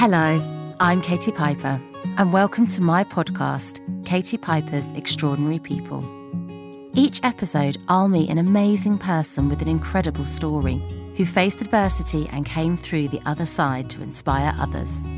Hello, I'm Katie Piper, and welcome to my podcast, Katie Piper's Extraordinary People. Each episode, I'll meet an amazing person with an incredible story who faced adversity and came through the other side to inspire others.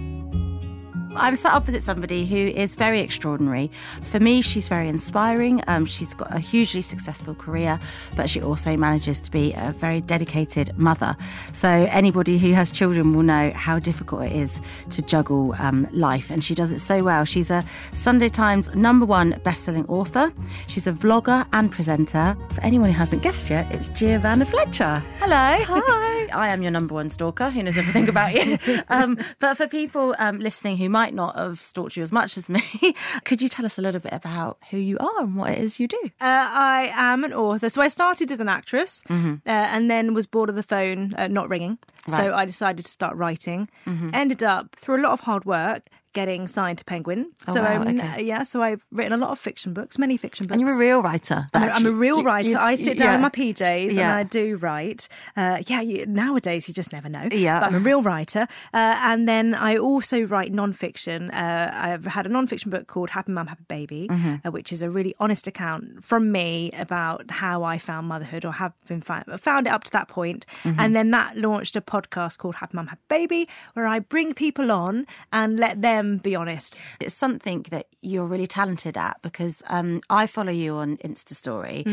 I'm sat opposite somebody who is very extraordinary. For me, she's very inspiring. Um, she's got a hugely successful career, but she also manages to be a very dedicated mother. So, anybody who has children will know how difficult it is to juggle um, life, and she does it so well. She's a Sunday Times number one best-selling author. She's a vlogger and presenter. For anyone who hasn't guessed yet, it's Giovanna Fletcher. Hello. Hi. I am your number one stalker who knows everything about you. Um, but for people um, listening who might not have stalked you as much as me, could you tell us a little bit about who you are and what it is you do? Uh, I am an author. So I started as an actress uh, and then was bored of the phone uh, not ringing. Mm-hmm. Right. Mm-hmm. So I decided to start writing. Ended up, through a lot of hard work, getting signed to Penguin. Oh, so wow, I'm, okay. yeah, so I've written a lot of fiction books, many fiction books. And you're a real writer. I'm a- I'm a real You- writer. you- I sit down yeah. in my PJs and I do write. Uh, yeah, you, nowadays you just never know. Yeah. But I'm a real writer. Uh, and then I also write non-fiction. Uh, I've had a non-fiction book called Happy Mum, Happy Baby, Mm-hmm. uh, which is a really honest account from me about how I found motherhood or have been found, found it up to that point. Mm-hmm. And then that launched a podcast called Happy Mum, Happy Baby, where I bring people on and let them be honest. It's something that you're really talented at because um, I follow you on Insta Story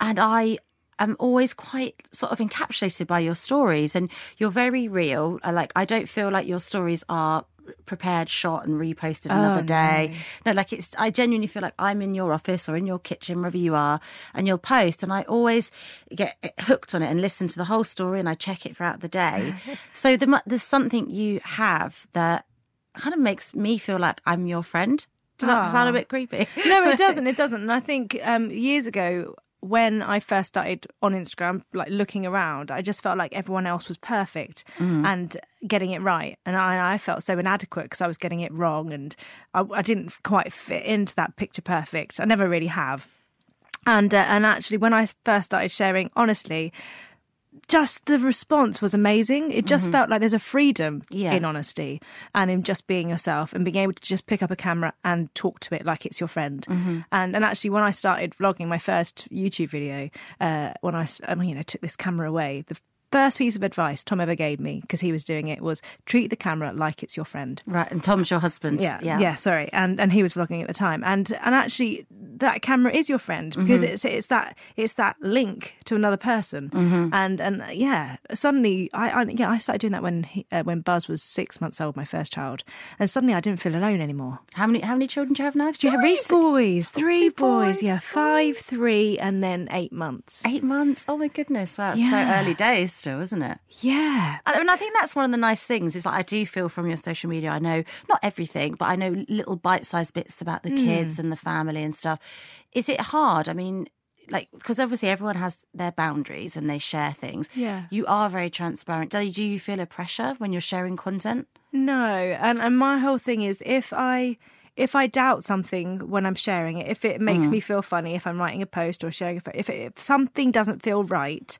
and I am always quite sort of encapsulated by your stories and you're very real. Like, I don't feel like your stories are prepared, shot, and reposted another day. No. like it's, I genuinely feel like I'm in your office or in your kitchen, wherever you are, and you'll post. And I always get hooked on it and listen to the whole story and I check it throughout the day. so the, there's something you have that kind of makes me feel like I'm your friend. Does that sound a bit creepy? no, it doesn't. It doesn't. And I think um, years ago, when I first started on Instagram, like looking around, I just felt like everyone else was perfect and getting it right, and I, I felt so inadequate because I was getting it wrong, and I, I didn't quite fit into that picture perfect. I never really have. And uh, and actually, when I first started sharing, honestly, just the response was amazing. It just felt like there's a freedom Yeah. in honesty and in just being yourself and being able to just pick up a camera and talk to it like it's your friend. And and actually, when I started vlogging my first YouTube video, uh, when I, I mean, you know took this camera away, the first piece of advice Tom ever gave me because he was doing it was treat the camera like it's your friend. right. And Tom's your husband. Yeah, yeah, yeah sorry, and and he was vlogging at the time, and and actually that camera is your friend because it's it's that it's that link to another person, and and yeah, suddenly I, I yeah I started doing that when he, uh, when Buzz was six months old, my first child, and suddenly I didn't feel alone anymore. How many how many children do you have now? Do you have Three recent boys, three boys, boys, yeah, five, three, and then eight months. eight months? Oh my goodness! Wow, it's Yeah. so early days still, isn't it? Yeah, I mean, I think that's one of the nice things is like I do feel from your social media. I know not everything, but I know little bite-sized bits about the Hmm. kids and the family and stuff. Is it hard? I mean, like because obviously everyone has their boundaries and they share things. Yeah. you are very transparent. Do you, do you feel a pressure when you're sharing content? No, and and my whole thing is if I if I doubt something when I'm sharing it, if it makes me feel funny, if I'm writing a post or sharing a photo, if, if something doesn't feel right,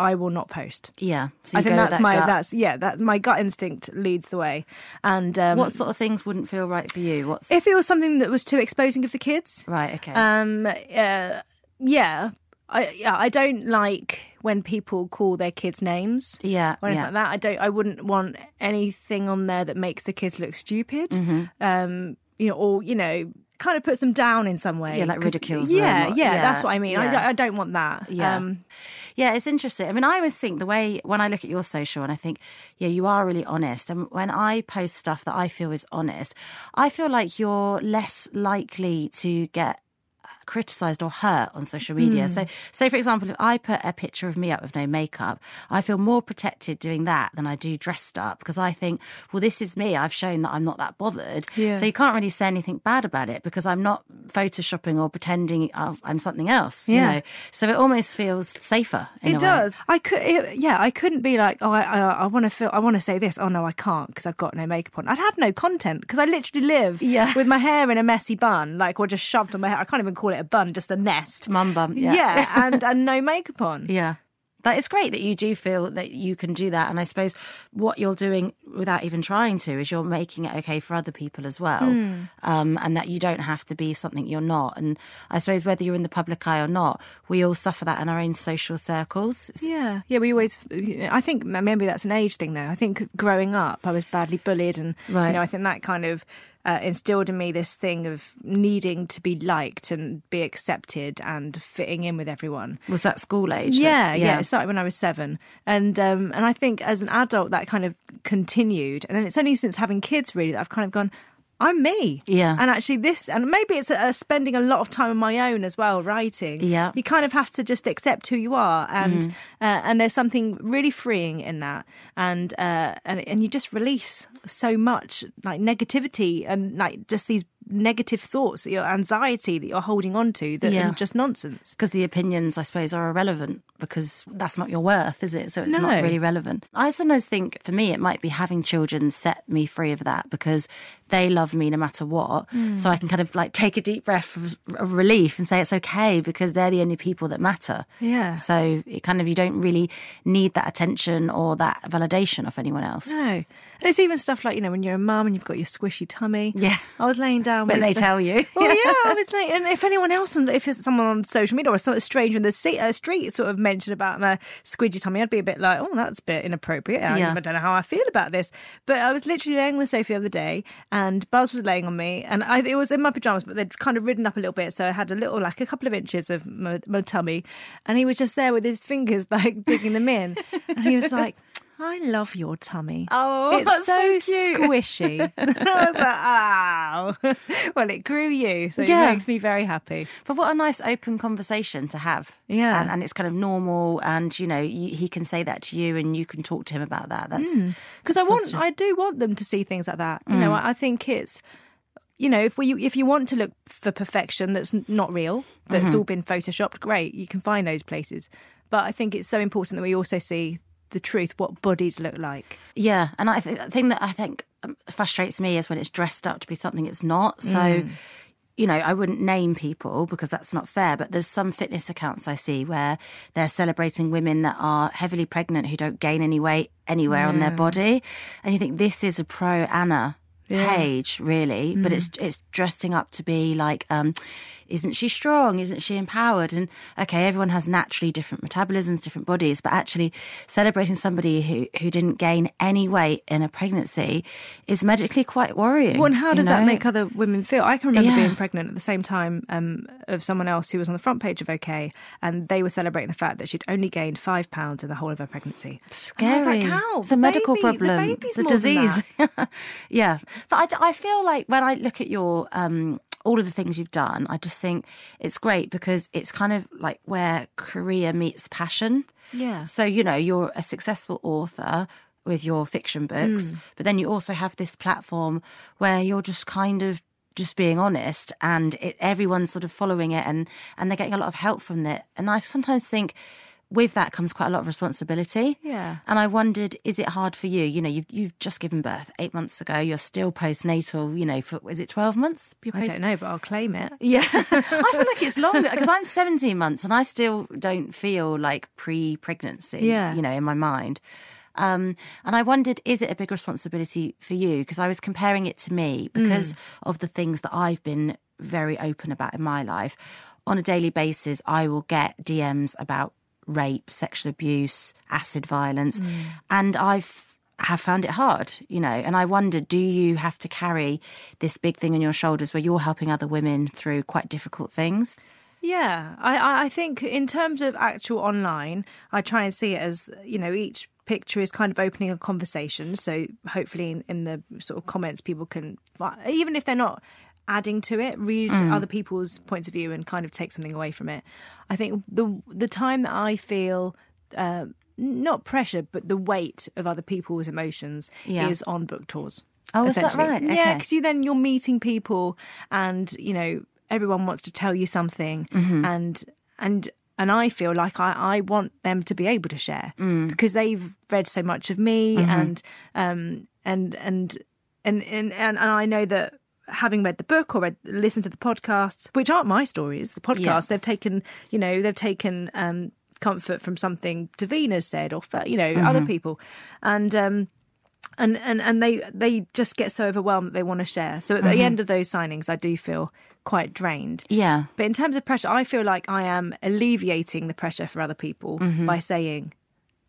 I will not post. Yeah, so I think that's that my gut. that's yeah that's my gut instinct leads the way, and um, What sort of things wouldn't feel right for you? What's if it was something that was too exposing of the kids, right? Okay. um, uh, yeah, I yeah I don't like when people call their kids names. yeah, or anything yeah. like that. I don't. I wouldn't want anything on there that makes the kids look stupid. Mm-hmm. Um, you know, or you know, kind of puts them down in some way. Yeah, like ridicules them Yeah, yeah, yeah, that's what I mean. I, yeah. don't- I don't want that. Yeah. Um, Yeah, it's interesting. I mean, I always think the way when I look at your social and I think, yeah, you are really honest. And when I post stuff that I feel is honest, I feel like you're less likely to get criticized or hurt on social media. So, so for example, if I put a picture of me up with no makeup, I feel more protected doing that than I do dressed up because I think, well, this is me. I've shown that I'm not that bothered. Yeah. So you can't really say anything bad about it because I'm not photoshopping or pretending uh, I'm something else. Yeah. You know? So it almost feels safer. It does. I could. It, yeah, I couldn't be like, oh, I, I, I want to feel. I want to say this. Oh no, I can't because I've got no makeup on. I'd have no content because I literally live Yeah. with my hair in a messy bun, like or just shoved on my hair. I can't even call it a bun, just a nest. Mum bum. Yeah. yeah, and and no makeup on. Yeah. That is great that you do feel that you can do that. And I suppose what you're doing without even trying to is you're making it okay for other people as well. Hmm. Um, and that you don't have to be something you're not. And I suppose whether you're in the public eye or not, we all suffer that in our own social circles. Yeah, yeah. We always. I think maybe that's an age thing, though. I think growing up, I was badly bullied, and Right. you know, I think that kind of uh, instilled in me this thing of needing to be liked and be accepted and fitting in with everyone. Was that school age? Yeah, that- yeah, It started when I was seven, and um, and I think as an adult that kind of continued, and then it's only since having kids really that I've kind of gone. I'm me. Yeah. And actually, this, and maybe it's uh, spending a lot of time on my own as well, writing. Yeah. Mm. You kind of have to just accept who you are. And uh, and there's something really freeing in that. And, uh, and, and you just release so much like negativity and like just these negative thoughts, that your anxiety that you're holding on to that Yeah. are just nonsense. because the opinions, I suppose, are irrelevant because that's not your worth, is it? So it's No. not really relevant. I sometimes think for me, it might be having children set me free of that because they love me no matter what. So I can kind of like take a deep breath of, of relief and say it's okay because they're the only people that matter. Yeah. So it kind of, you don't really need that attention or that validation of anyone else. No. And it's even stuff like, you know, when you're a mum and you've got your squishy tummy. Yeah. I was laying down When they tell you. Well, yeah, I was like, and if anyone else, on, if it's someone on social media or some stranger in the uh, street sort of mentioned about my squidgy tummy, I'd be a bit like, oh, that's a bit inappropriate. I, Yeah. I don't know how I feel about this. But I was literally laying on the sofa the other day and Buzz was laying on me and I, it was in my pajamas, but they'd kind of ridden up a little bit. So I had a little, like a couple of inches of my, my tummy. And he was just there with his fingers, like digging them in. And he was like, I love your tummy. Oh, it's so, so squishy. I was like, oh. well, it grew you, so Yeah. it makes me very happy. But what a nice open conversation to have. Yeah. And, and it's kind of normal. And, you know, you, he can say that to you and you can talk to him about that. That's mm. Because I want, I do want them to see things like that. You know, mm. I, I think it's, you know, if we, if you want to look for perfection that's not real, that's mm-hmm. all been photoshopped, great, you can find those places. But I think it's so important that we also see the truth, what bodies look like. Yeah, and I think the thing that I think um, frustrates me is when it's dressed up to be something it's not. So, you know, I wouldn't name people because that's not fair. But there's some fitness accounts I see where they're celebrating women that are heavily pregnant who don't gain any weight anywhere on their body, and you think this is a pro ana page, really, but it's it's dressing up to be like. um isn't she strong? Isn't she empowered? And okay, everyone has naturally different metabolisms, different bodies, but actually celebrating somebody who, who didn't gain any weight in a pregnancy is medically quite worrying. Well, and how you does that make other women feel? I can remember Yeah. being pregnant at the same time um, of someone else who was on the front page of OK, and they were celebrating the fact that she'd only gained five pounds in the whole of her pregnancy. And I was scary. like, how? It's a medical baby- problem. It's a disease. yeah, but I, I feel like when I look at your um, all of the things you've done, I just think it's great because it's kind of like where career meets passion. Yeah. So you know, you're a successful author with your fiction books, mm. but then you also have this platform where you're just kind of just being honest and it, everyone's sort of following it and and they're getting a lot of help from it and i sometimes think with that comes quite a lot of responsibility Yeah. and I wondered, is it hard for you? You know, you've you've just given birth eight months ago. You're still postnatal. You know, for is it twelve months? You're I don't know, but I'll claim it. Yeah, I feel like it's longer because I'm 17 months and I still don't feel like pre-pregnancy. Yeah. you know, in my mind. Um, and I wondered, is it a big responsibility for you? Because I was comparing it to me because of the things that I've been very open about in my life. On a daily basis, I will get DMs about rape, sexual abuse, acid violence, mm. and I've have found it hard, you know. And I wonder, do you have to carry this big thing on your shoulders where you're helping other women through quite difficult things? Yeah, I- I, I think in terms of actual online, I try and see it as you know each picture is kind of opening a conversation. So hopefully, in, in the sort of comments, people can even if they're not adding to it, read other people's points of view and kind of take something away from it. I think the the time that I feel. Uh, not pressure, but the weight of other people's emotions Yeah. is on book tours. Oh, is that right? Yeah, because you then you're meeting people, and you know everyone wants to tell you something, Mm-hmm. and and and I feel like I, I want them to be able to share Mm. because they've read so much of me, Mm-hmm. and um and and and and, and I know that. Having read the book or read, listened to the podcasts, which aren't my stories, the podcast Yeah. they've taken, you know, they've taken um, comfort from something Davina's said or you know other people, and. um and and and they they just get so overwhelmed that they want to share. So at the end of those signings, I do feel quite drained. Yeah. But in terms of pressure, I feel like I am alleviating the pressure for other people by saying,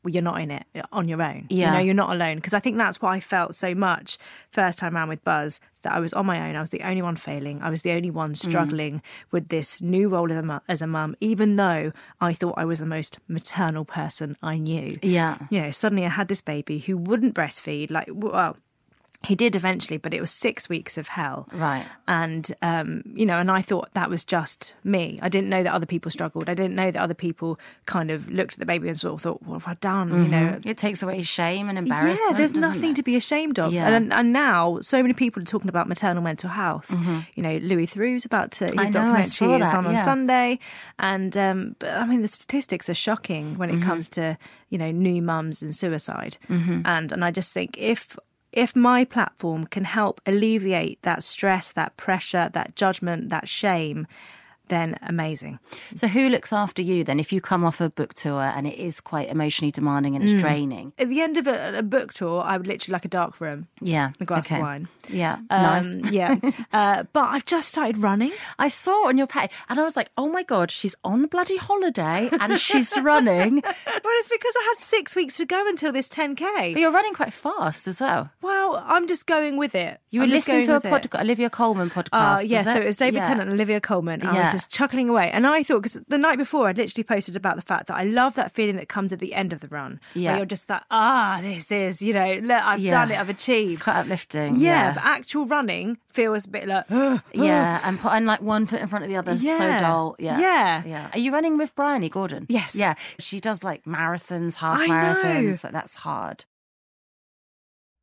well, you're not in it uh, on your own. Yeah. You know, you're not alone. Because I think that's what I felt so much first time around with Buzz that I was on my own. I was the only one failing. I was the only one mm. struggling with this new role as a, mu- as a mum, even though I thought I was the most maternal person I knew. Yeah. You know, suddenly I had this baby who wouldn't breastfeed. Like, well, he did eventually, but it was six weeks of hell. Right. And, um, you know, and I thought that was just me. I didn't know that other people struggled. I didn't know that other people kind of looked at the baby and sort of thought, what have I done? You know, It takes away shame and embarrassment. yeah, there's nothing it? to be ashamed of. Yeah. And, and now so many people are talking about maternal mental health. You know, Louis Theroux's about to, his Mm-hmm. I know, documentary is on on yeah. Sunday. And, um, but I mean, the statistics are shocking when it Mm-hmm. comes to, you know, new mums and suicide. And, and I just think if, if my platform can help alleviate that stress, that pressure, that judgment, that shame, then amazing. So who looks after you then if you come off a book tour and it is quite emotionally demanding and it's Mm. draining? At the end of a, a book tour, I would literally like a dark room, Yeah. a glass okay. of wine. Yeah. Um, nice. yeah. Uh, but I've just started running. I saw on your page and I was like, oh my God, she's on bloody holiday and she's running. Well, it's because I had six weeks to go until this 10K. But you're running quite fast as well. Well, I'm just going with it. You were listening to a it. podcast, Olivia Colman podcast. Uh, yeah, so it? it was David Yeah. Tennant and Olivia Colman. I Yeah. Just chuckling away. And I thought, because the night before, I'd literally posted about the fact that I love that feeling that comes at the end of the run. Yeah. Where you're just like, ah, this is, you know, look, I've Yeah. done it, I've It's achieved. quite uplifting. yeah, but actual running feels a bit like, Yeah, and putting like one foot in front of the other is so dull. Yeah. Yeah. Yeah. Are you running with Bryony Gordon? Yes. Yeah. She does like marathons, half I know. marathons. So that's hard.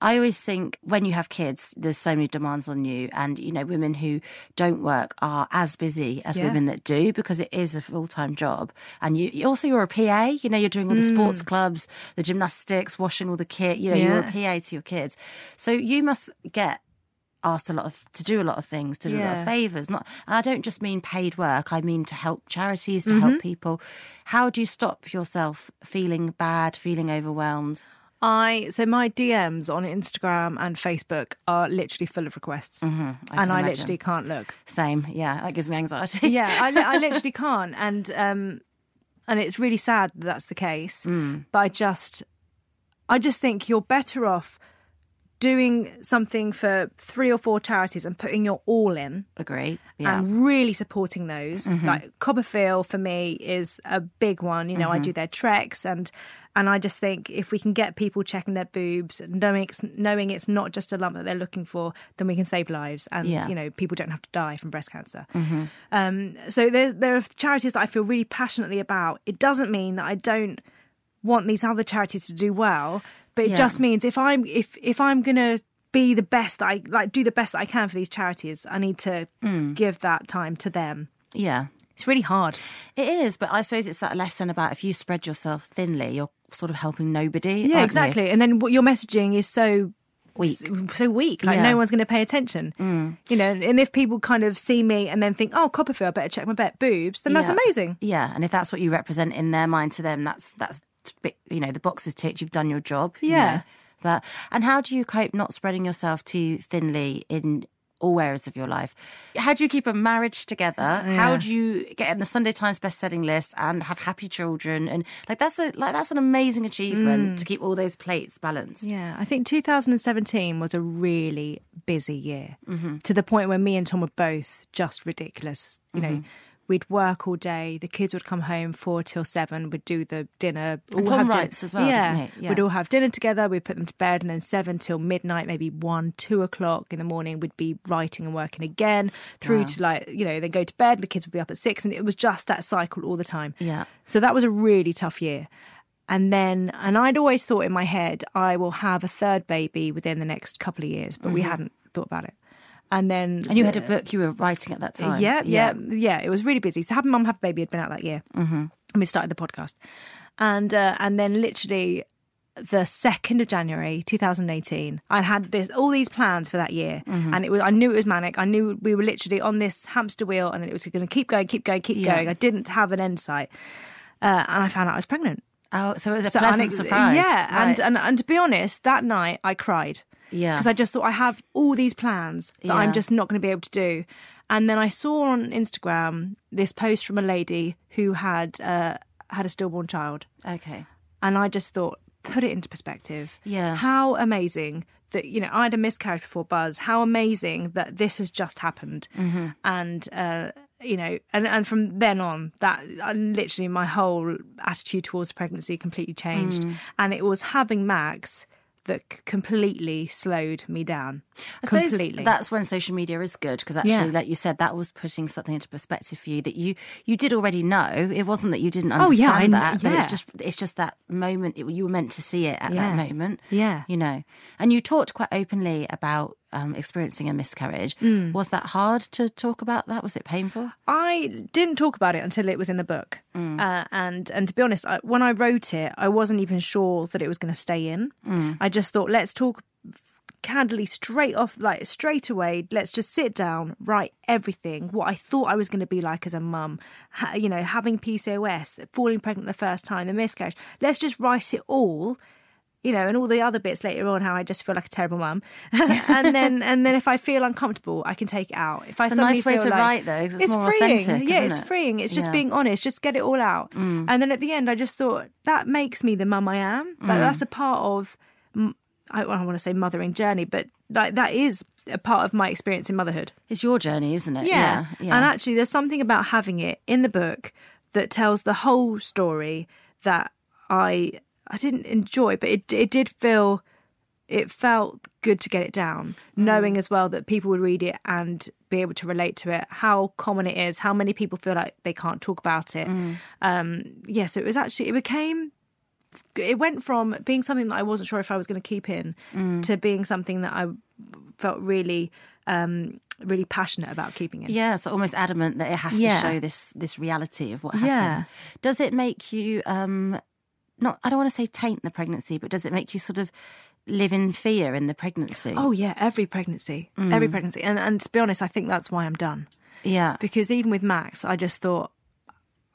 I always think when you have kids, there's so many demands on you. And, you know, women who don't work are as busy as Yeah. women that do because it is a full time job. And you also, you're a PA, you know, you're doing all the sports mm. clubs, the gymnastics, washing all the kit, you know, you're a PA to your kids. So you must get asked a lot of to do a lot of things to do a lot of favors not and i don't just mean paid work i mean to help charities to help mm-hmm. people how do you stop yourself feeling bad feeling overwhelmed I so my DMs on Instagram and Facebook are literally full of requests, I and I imagine. literally can't look. Same, yeah. That gives me anxiety. yeah, I, li- I literally can't, and um, and it's really sad that that's the case. Mm. But I just, I just think you're better off doing something for three or four charities and putting your all in Agree. Yeah. and really supporting those. Mm-hmm. Like CoppaFeel for me is a big one. You know, I mm-hmm. do their treks and and I just think if we can get people checking their boobs, knowing it's, knowing it's not just a lump that they're looking for, then we can save lives and Yeah. you know people don't have to die from breast cancer. Mm-hmm. Um, so there there are charities that I feel really passionately about. It doesn't mean that I don't want these other charities to do well, but it Yeah. just means if I'm if if I'm gonna be the best that I like do the best that I can for these charities, I need to Mm. give that time to them. yeah. It's really hard. It is, but I suppose it's that lesson about if you spread yourself thinly, you're sort of helping nobody. Yeah, you? exactly. And then what your messaging is so Weak. so weak. Like Yeah. no one's going to pay attention. You know, and if people kind of see me and then think, "Oh, CoppaFeel, I better check my bet boobs," then that's amazing. Yeah, and if that's what you represent in their mind to them, that's that's you know the box is ticked. You've done your job. you Yeah. know. But and how do you cope not spreading yourself too thinly in all areas of your life? How do you keep a marriage together? How do you get in the Sunday Times best-selling list and have happy children? And like that's a like that's an amazing achievement to keep all those plates balanced. Yeah, I think 2017 was a really busy year Mm-hmm. to the point where me and Tom were both just ridiculous. You know, We'd work all day. The kids would come home four till seven. We'd do the dinner. all Tom have din- writes as well, Yeah. Yeah. We'd all have dinner together. We'd put them to bed, and then seven till midnight, maybe one, two o'clock in the morning, we'd be writing and working again through to like you know then go to bed. The kids would be up at six, and it was just that cycle all the time. Yeah. So that was a really tough year. And then, and I'd always thought in my head, I will have a third baby within the next couple of years, but we mm-hmm. hadn't thought about it. And then, And you had a book you were writing at that time. yeah, yeah, yeah. It was really busy. So Happy Mum Happy Baby had been out that year, mm-hmm. and we started the podcast, and uh, and then literally the second of January, two thousand eighteen, I had this all these plans for that year, and it was I knew it was manic. I knew we were literally on this hamster wheel, and it was going to keep going, keep going, keep Yeah. going. I didn't have an end sight, uh, and I found out I was pregnant. Oh, so it was a So pleasant surprise. Yeah, and, and and to be honest, that night I cried. Yeah. because I just thought I have all these plans that I'm just not going to be able to do. And then I saw on Instagram this post from a lady who had uh, had a stillborn child, okay. and I just thought, put it into perspective. Yeah. how amazing that you know I had a miscarriage before Buzz. How amazing that this has just happened, Mm-hmm. and. Uh, you know, and, and from then on, that uh, literally my whole attitude towards pregnancy completely changed. Mm. And it was having Max that completely slowed me down. Completely. that's when social media is good because actually, Yeah. like you said, that was putting something into perspective for you that you you did already know. It wasn't that you didn't Oh, yeah, understand I that, but it's just it's just that moment it, you were meant to see it at Yeah. that moment. Yeah. you know. And you talked quite openly about um, experiencing a miscarriage. Mm. Was that hard to talk about? That was it painful? I didn't talk about it until it was in the book, Mm. uh, and and to be honest, I, when I wrote it, I wasn't even sure that it was going to stay in. Mm. I just thought, let's talk candidly straight off, like straight away. Let's just sit down, write everything. What I thought I was going to be like as a mum, ha, you know, having PCOS, falling pregnant the first time, the miscarriage. Let's just write it all. You know, and all the other bits later on, how I just feel like a terrible mum, and then and then if I feel uncomfortable, I can take it out. If I It's a suddenly nice way feel to like- write, though, it's more freeing. authentic, Yeah, it's it? freeing. It's just Yeah. Mm. being honest. Just get it all out. And then at the end, I just thought that makes me the mum I am. Like, That's a part of. I don't want to say mothering journey, but like that is a part of my experience in motherhood. It's your journey, isn't it? Yeah. yeah. And actually, there's something about having it in the book that tells the whole story that I I didn't enjoy, but it it did feel it felt good to get it down, knowing as well that people would read it and be able to relate to it. How common it is, how many people feel like they can't talk about it. Um, yeah, so it was actually it became it went from being something that I wasn't sure if I was going to keep in to being something that I felt really um really passionate about keeping it Yeah, so almost adamant that it has Yeah. to show this this reality of what happened. Yeah. Does it make you um not I don't want to say taint the pregnancy, but does it make you sort of live in fear in the pregnancy? Oh yeah, every pregnancy, every mm. pregnancy, and and to be honest, I think that's why I'm done. yeah. Because even with Max, I just thought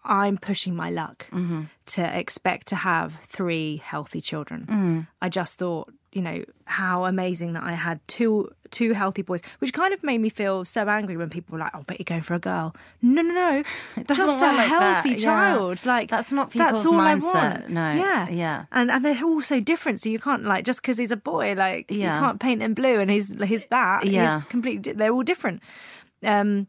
I'm pushing my luck mm-hmm. to expect to have three healthy children. Mm. I just thought, you know, how amazing that I had two two healthy boys, which kind of made me feel so angry when people were like, "Oh, but you're going for a girl." No, no, no, doesn't just a like that, healthy yeah. child. Like That's not that's people's all I mindset, want. no, yeah, yeah. and and they're all so different. So you can't like just because he's a boy, like Yeah. you can't paint him blue and he's he's that. Yeah. he's completely. They're all different. Um,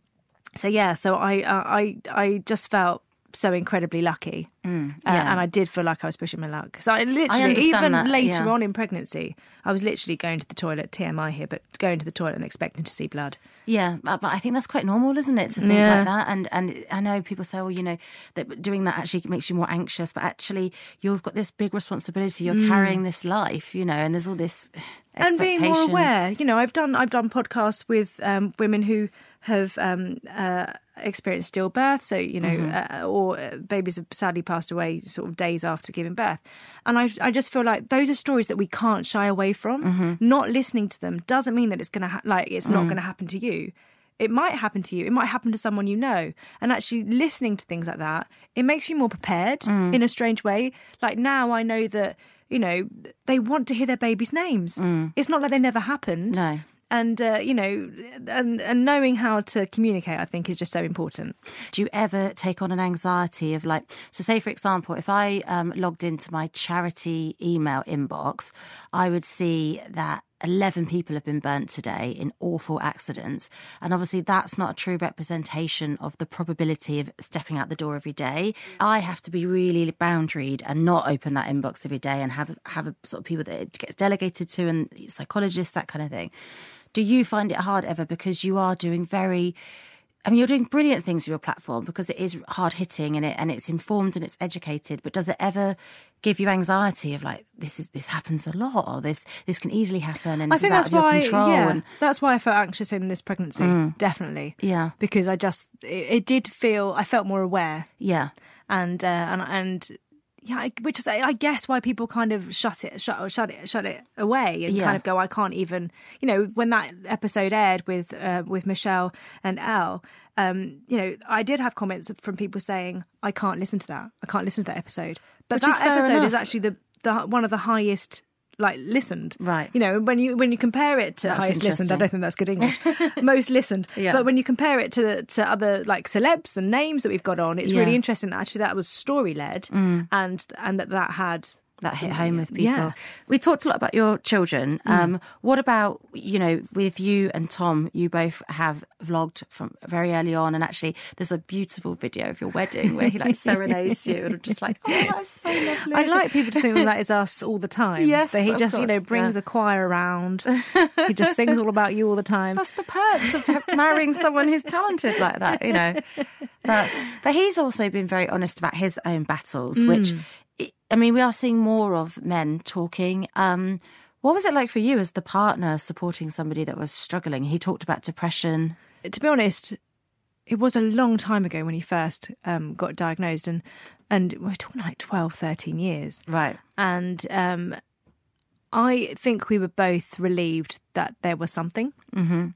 so yeah, so I uh, I I just felt so incredibly lucky, uh, Mm, yeah. and I did feel like I was pushing my luck. So I literally, understand even that, later yeah. on in pregnancy, I was literally going to the toilet. TMI here, but going to the toilet and expecting to see blood. Yeah, but, I think that's quite normal, isn't it, to think Yeah. like that? And and I know people say, well, you know, that doing that actually makes you more anxious, but actually you've got this big responsibility. You're carrying this life, you know, and there's all this Mm. and being more aware. You know, I've done I've done podcasts with um, women who have um, uh, experienced stillbirth, so you know, Mm-hmm. uh, or uh, babies have sadly passed away sort of days after giving birth, and I I just feel like those are stories that we can't shy away from. Mm-hmm. Not listening to them doesn't mean that it's gonna ha- like it's Mm. not gonna happen to you. It might happen to you. It might happen to someone you know. And actually, listening to things like that, it makes you more prepared Mm. in a strange way. Like now, I know that you know they want to hear their babies' names. It's not like they never happened. Mm. No. And uh, you know, and and knowing how to communicate, I think, is just so important. Do you ever take on an anxiety of like, so say for example, if I um, logged into my charity email inbox, I would see that 11 people have been burnt today in awful accidents. And obviously, that's not a true representation of the probability of stepping out the door every day. I have to be really boundaried and not open that inbox every day and have, have a sort of people that it gets delegated to and psychologists, that kind of thing. Do you find it hard ever because you are doing very I mean, you're doing brilliant things with your platform because it is hard hitting and it and it's informed and it's educated. But does it ever give you anxiety of like this is this happens a lot or this this can easily happen and I this think is out that's of your why. control? Yeah, And that's why I felt anxious in this pregnancy. Definitely. Yeah. because I just it, it did feel I felt more aware yeah, and uh, and and yeah, I- which is I guess why people kind of shut it, shut shut it, shut it away, and Yeah. kind of go, I can't even, you know, when that episode aired with uh, with Michelle and Elle, um, you know, I did have comments from people saying I can't listen to that, I can't listen to that episode, but Which that episode is actually the the one of the highest. Like listened, Right. You know, when you when you compare it to That's highest listened, I don't think that's good English. Most listened, Yeah. but when you compare it to to other like celebs and names that we've got on, it's Yeah. Mm. really interesting that actually that was story led and and that that had that hit home with people. Yeah. We talked a lot about your children. Um, what about you know with you and Tom? You both have vlogged from very early on, and actually, there's a beautiful video of your wedding where he like serenades you, and I'm just like, oh, that's so lovely. I'd like people to think that is us all the time. Yes, that he just you know brings yeah. a choir around. he just sings all about you all the time. That's the perks of marrying someone who's talented like that, you know. But, but he's also been very honest about his own battles, which, I mean, we are seeing more of men talking. Um, what was it like for you as the partner supporting somebody that was struggling? He talked about depression. to be honest, it was a long time ago when he first um, got diagnosed, and and we're talking like 12, 13 years. Right. And um, I think we were both relieved that there was something. Mm-hmm.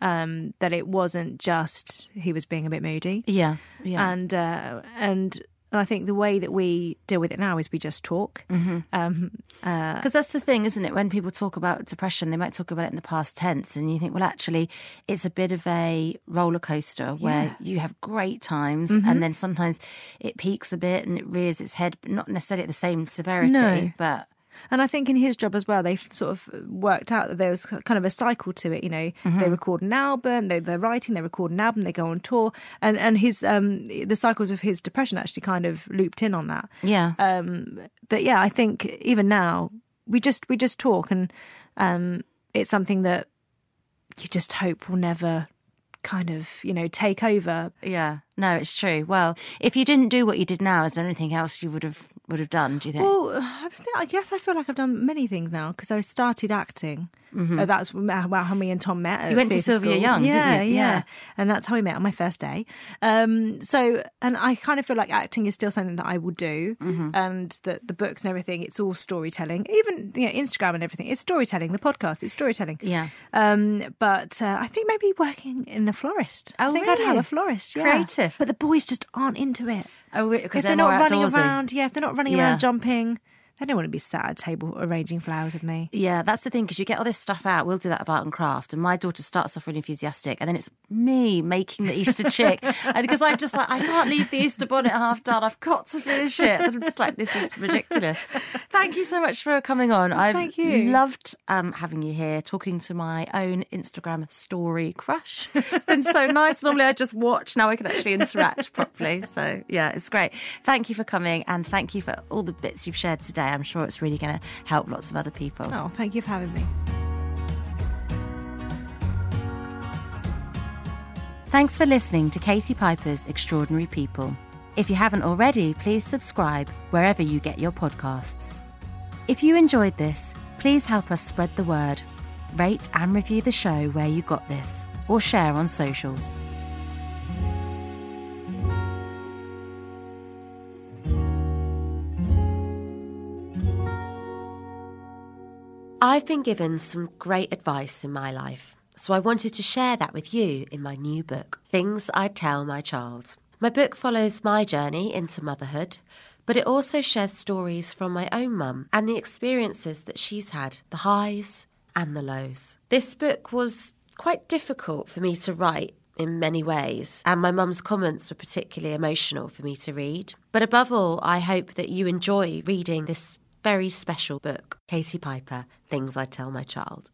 Um, that it wasn't just he was being a bit moody. Yeah. Yeah. and uh, and and I think the way that we deal with it now is we just talk. Mm-hmm. Um, uh, Because that's the thing, isn't it? When people talk about depression, they might talk about it in the past tense, and you think, well, actually, it's a bit of a roller coaster where you have great times, and then sometimes it peaks a bit and it rears its head, but not necessarily at the same severity, No. but and I think in his job as well, they sort of worked out that there was kind of a cycle to it. You know, Mm-hmm. they record an album, they, they're writing, they record an album, they go on tour, and and his um the cycles of his depression actually kind of looped in on that. yeah. Um, but yeah, I think even now we just we just talk, and um, it's something that you just hope will never kind of you know take over. Yeah, no, it's true. Well, if you didn't do what you did now, is there anything else you would have would have done? Do you think? Well, I I guess I feel like I've done many things now because I started acting. Uh, that's how how me and Tom met. Mm-hmm. You went to Sylvia school. Young, didn't yeah, you? Yeah, Yeah. and that's how we met on my first day. Um, so, and I kind of feel like acting is still something that I will do, Mm-hmm. and that the books and everything, it's all storytelling. Even you know, Instagram and everything, it's storytelling. The podcast, it's storytelling. Yeah. Um, but uh, I think maybe working in a florist. I Oh, think I'd have a florist. Yeah. Creative. But the boys just aren't into it oh, because if they're, they're, not running outdoorsy. around, yeah, if they're not running Yeah. around jumping, they don't want to be sat at a table arranging flowers with me. Yeah, that's the thing because you get all this stuff out. We'll do that of art and craft, and my daughter starts off really enthusiastic, and then it's me making the Easter chick, and because I'm just like, I can't leave the Easter bonnet half done. I've got to finish it. And I'm just like, this is ridiculous. Thank you so much for coming on. I've thank you. loved um, having you here, talking to my own Instagram story crush. It's been so nice. Normally I just watch. Now I can actually interact properly. So yeah, it's great. Thank you for coming, and thank you for all the bits you've shared today. I'm sure it's really going to help lots of other people. Oh, thank you for having me. Thanks for listening to Katie Piper's Extraordinary People. If you haven't already, please subscribe wherever you get your podcasts. If you enjoyed this, please help us spread the word. Rate and review the show where you got this, or share on socials. I've been given some great advice in my life, so I wanted to share that with you in my new book, Things I'd Tell My Child. My book follows my journey into motherhood, but it also shares stories from my own mum and the experiences that she's had, the highs and the lows. This book was quite difficult for me to write in many ways, and my mum's comments were particularly emotional for me to read. But above all, I hope that you enjoy reading this very special book, Katie Piper Things I Tell My Child.